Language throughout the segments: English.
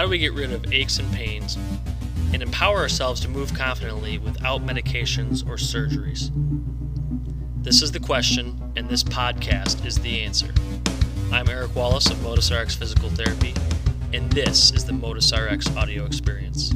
How do we get rid of aches and pains and empower ourselves to move confidently without medications or surgeries? This is the question, and this podcast is the answer. I'm Eric Wallace of Motus RX Physical Therapy, and this is the Motus RX audio experience.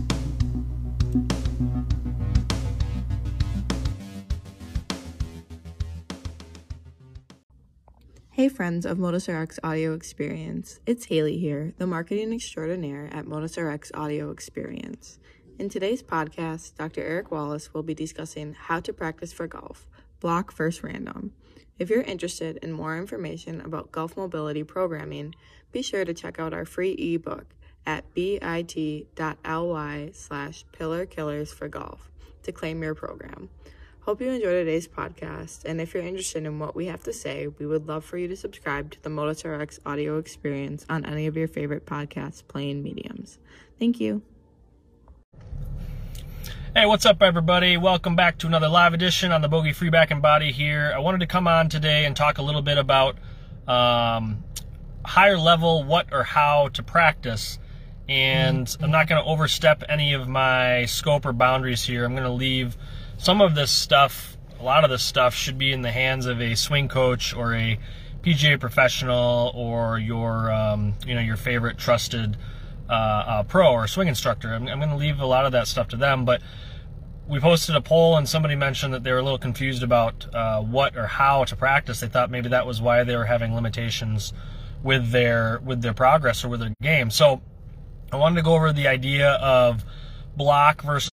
Hey friends of Motus RX Audio Experience, it's Haley here, the marketing extraordinaire at Motus RX Audio Experience. In today's podcast, Dr. Eric Wallace will be discussing how to practice for golf, block versus random. If you're interested in more information about golf mobility programming, be sure to check out our free ebook at bit.ly slash pillar killers for golf to claim your program. Hope you enjoyed today's podcast, and if you're interested in what we have to say, we would love for you to subscribe to the Motus RX audio experience on any of your favorite podcast playing mediums. Thank you. Hey, what's up, everybody? Welcome back to another live edition on the Bogey Free Back and Body here. I wanted to come on today and talk a little bit about um, higher level what or how to practice. And I'm not going to overstep any of my scope or boundaries here. I'm going to leave some of this stuff, a lot of this stuff, should be in the hands of a swing coach or a PGA professional or your, um, you know, your favorite trusted uh, uh, pro or swing instructor. I'm, I'm going to leave a lot of that stuff to them, but we posted a poll and somebody mentioned that they were a little confused about uh, what or how to practice. They thought maybe that was why they were having limitations with their with their progress or with their game. So I wanted to go over the idea of block versus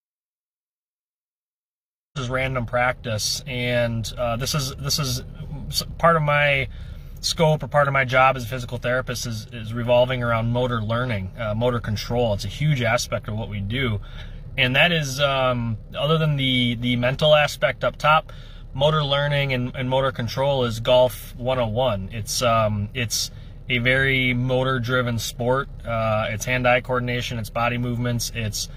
is random practice, and uh, this is this is part of my scope or part of my job as a physical therapist is, is revolving around motor learning, uh, motor control. It's a huge aspect of what we do, and that is um, other than the the mental aspect up top. Motor learning and, and motor control is golf 101. It's um, it's a very motor driven sport. Uh, it's hand eye coordination, it's body movements, it's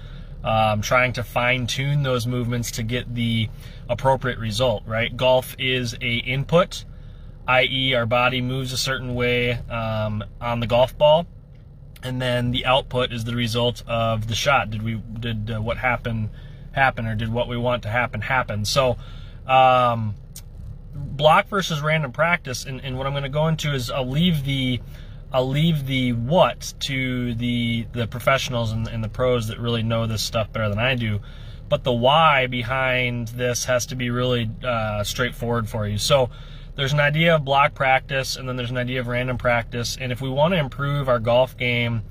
um, trying to fine tune those movements to get the appropriate result, right? Golf is a input, i.e., our body moves a certain way um, on the golf ball, and then the output is the result of the shot. Did we did uh, what happened happen, or did what we want to happen happen? So, um, block versus random practice, and, and what I'm going to go into is I'll leave the I'll leave the what to the the professionals and, and, the pros that really know this stuff better than I do. But the why behind this has to be really uh, straightforward for you. So there's an idea of block practice, and then there's an idea of random practice. And if we want to improve our golf game,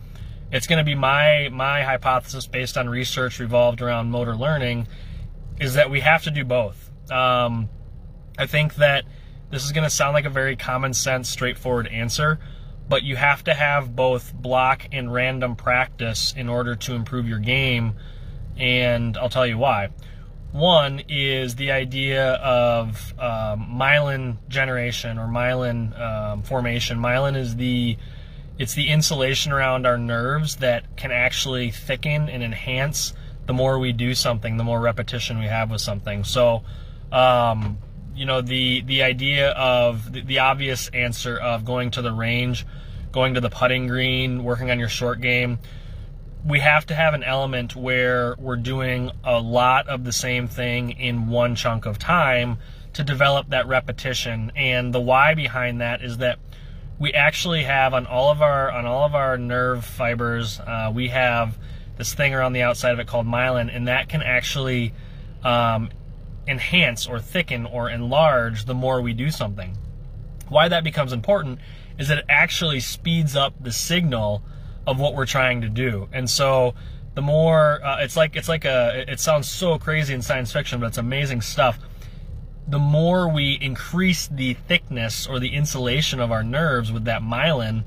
it's going to be my my hypothesis based on research revolved around motor learning, is that we have to do both. Um, I think that this is going to sound like a very common sense, straightforward answer but you have to have both block and random practice in order to improve your game. And I'll tell you why. One is the idea of um, myelin generation or myelin um, formation. Myelin is the it's the insulation around our nerves that can actually thicken and enhance the more we do something, the more repetition we have with something. So, um, you know the the idea of the, the, obvious answer of going to the range going to the putting green working on your short game we have to have an element where we're doing a lot of the same thing in one chunk of time to develop that repetition. And the why behind that is that we actually have on all of our on all of our nerve fibers uh, we have this thing around the outside of it called myelin and that can actually um, enhance or thicken or enlarge the more we do something. Why that becomes important is that it actually speeds up the signal of what we're trying to do. And so the more uh, it's like it's like a it sounds so crazy in science fiction, but it's amazing stuff. The more we increase the thickness or the insulation of our nerves with that myelin,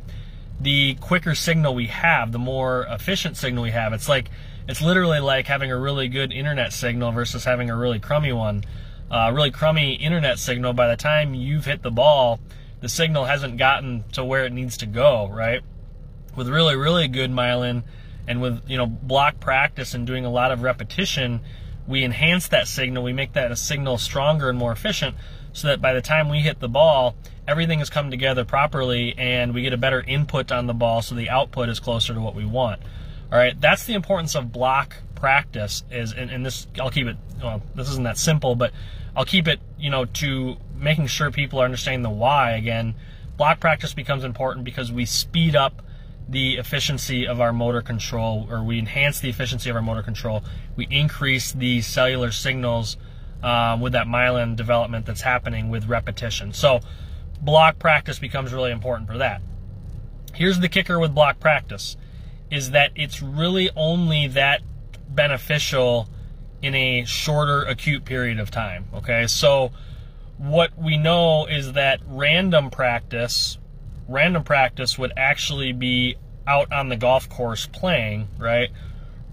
the quicker signal we have, the more efficient signal we have. It's like it's literally like having a really good internet signal versus having a really crummy one. Uh, really crummy internet signal, by the time you've hit the ball, the signal hasn't gotten to where it needs to go, right? With really, really good myelin and with, you know, block practice and doing a lot of repetition, we enhance that signal. We make that a signal stronger and more efficient so that by the time we hit the ball, everything has come together properly and we get a better input on the ball so the output is closer to what we want. All right, that's the importance of block practice. Is and, and this I'll keep it. Well, this isn't that simple, but I'll keep it. You know, to making sure people are understanding the why. Again, block practice becomes important because we speed up the efficiency of our motor control, or we enhance the efficiency of our motor control. We increase the cellular signals um, with that myelin development that's happening with repetition. So, block practice becomes really important for that. Here's the kicker with block practice is that it's really only that beneficial in a shorter acute period of time. Okay, so what we know is that random practice, random practice would actually be out on the golf course playing, right?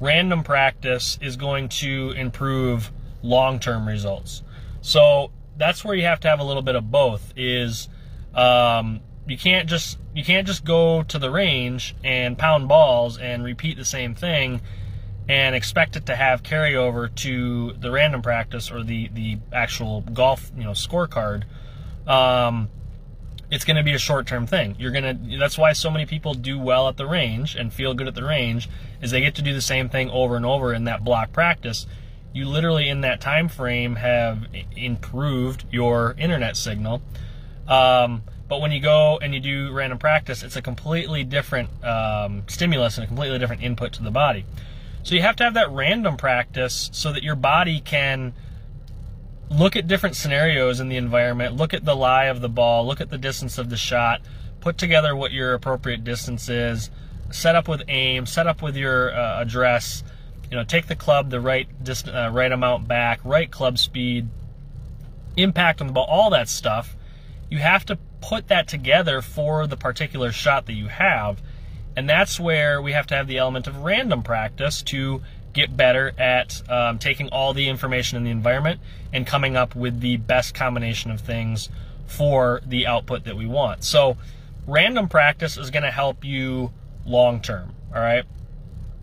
Random practice is going to improve long-term results. So that's where you have to have a little bit of both. Is um, you can't just you can't just go to the range and pound balls and repeat the same thing and expect it to have carryover to the random practice or the the actual golf you know scorecard. Um, it's going to be a short-term thing. You're going to that's why so many people do well at the range and feel good at the range is they get to do the same thing over and over in that block practice. You literally in that time frame have improved your internet signal. Um, but when you go and you do random practice, it's a completely different um, stimulus and a completely different input to the body. So you have to have that random practice so that your body can look at different scenarios in the environment, look at the lie of the ball, look at the distance of the shot, put together what your appropriate distance is, set up with aim, set up with your uh, address, you know, take the club the right uh, right amount back, right club speed, impact on the ball, all that stuff. You have to put that together for the particular shot that you have. And that's where we have to have the element of random practice to get better at um, taking all the information in the environment and coming up with the best combination of things for the output that we want. So, random practice is going to help you long term. All right.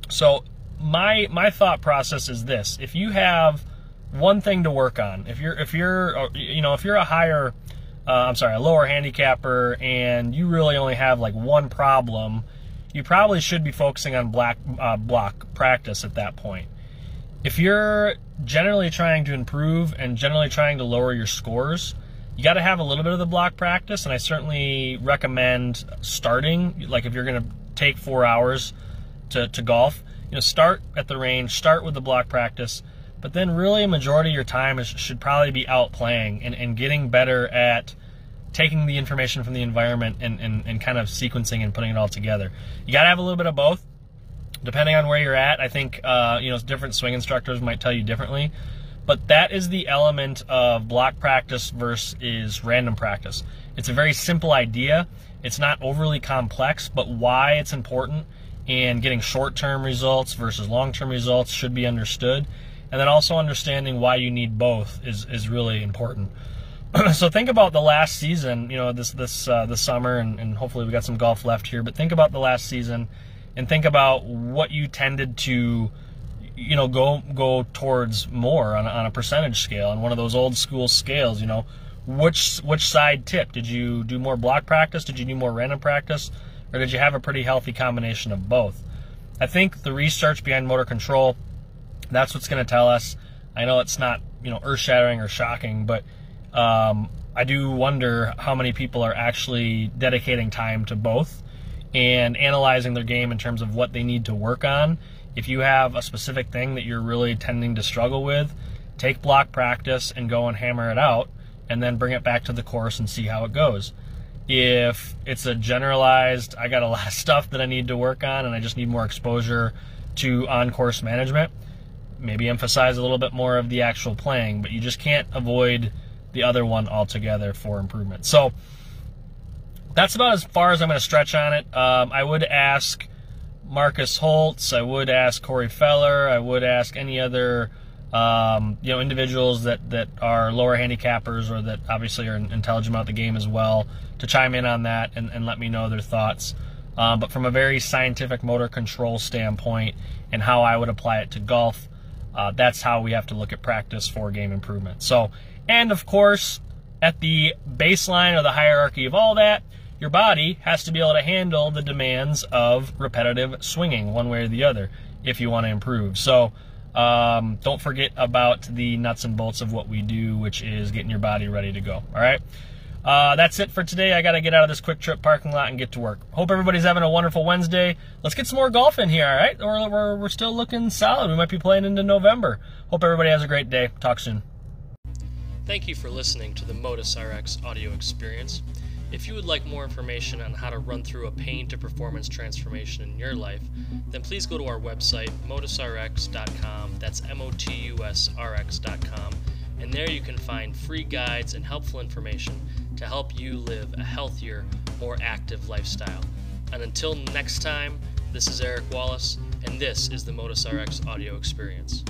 So, my my thought process is this: if you have one thing to work on, if you're if you're you know if you're a higher uh, I'm sorry, a lower handicapper, and you really only have like one problem, you probably should be focusing on black uh, block practice at that point. If you're generally trying to improve and generally trying to lower your scores, you got to have a little bit of the block practice, and I certainly recommend starting. Like if you're going to take four hours to, to golf, you know, start at the range, start with the block practice, but then really a majority of your time is, should probably be out playing and, and getting better at taking the information from the environment and, and, and kind of sequencing and putting it all together. You got to have a little bit of both. Depending on where you're at, I think uh, you know different swing instructors might tell you differently, but that is the element of block practice versus random practice. It's a very simple idea. It's not overly complex, but why it's important and getting short-term results versus long-term results should be understood. And then also understanding why you need both is, is really important. so think about the last season, you know, this this uh, this summer, and, and hopefully we got some golf left here. But think about the last season, and think about what you tended to, you know, go go towards more on, on a percentage scale, on one of those old school scales. You know, which which side tip did you do more block practice? Did you do more random practice, or did you have a pretty healthy combination of both? I think the research behind motor control, that's what's going to tell us. I know it's not you know earth shattering or shocking, but um, I do wonder how many people are actually dedicating time to both and analyzing their game in terms of what they need to work on. If you have a specific thing that you're really tending to struggle with, take block practice and go and hammer it out and then bring it back to the course and see how it goes. If it's a generalized, I got a lot of stuff that I need to work on and I just need more exposure to on course management, maybe emphasize a little bit more of the actual playing, but you just can't avoid the other one altogether for improvement. So that's about as far as I'm going to stretch on it. Um, I would ask Marcus Holtz. I would ask Corey Feller. I would ask any other um, you know individuals that that are lower handicappers or that obviously are intelligent about the game as well to chime in on that and, and let me know their thoughts. Um, but from a very scientific motor control standpoint and how I would apply it to golf, uh, that's how we have to look at practice for game improvement. So and of course, at the baseline or the hierarchy of all that, your body has to be able to handle the demands of repetitive swinging one way or the other if you want to improve. So um, don't forget about the nuts and bolts of what we do, which is getting your body ready to go. All right. Uh, that's it for today. I got to get out of this QuikTrip parking lot and get to work. Hope everybody's having a wonderful Wednesday. Let's get some more golf in here, all right? Or we're, we're still looking solid. We might be playing into November. Hope everybody has a great day. Talk soon. Thank you for listening to the Motus RX audio experience. If you would like more information on how to run through a pain to performance transformation in your life, then please go to our website, motusrx.com. That's M O T U S R X.com. And there you can find free guides and helpful information to help you live a healthier, more active lifestyle. And until next time, this is Eric Wallace, and this is the Motus RX audio experience.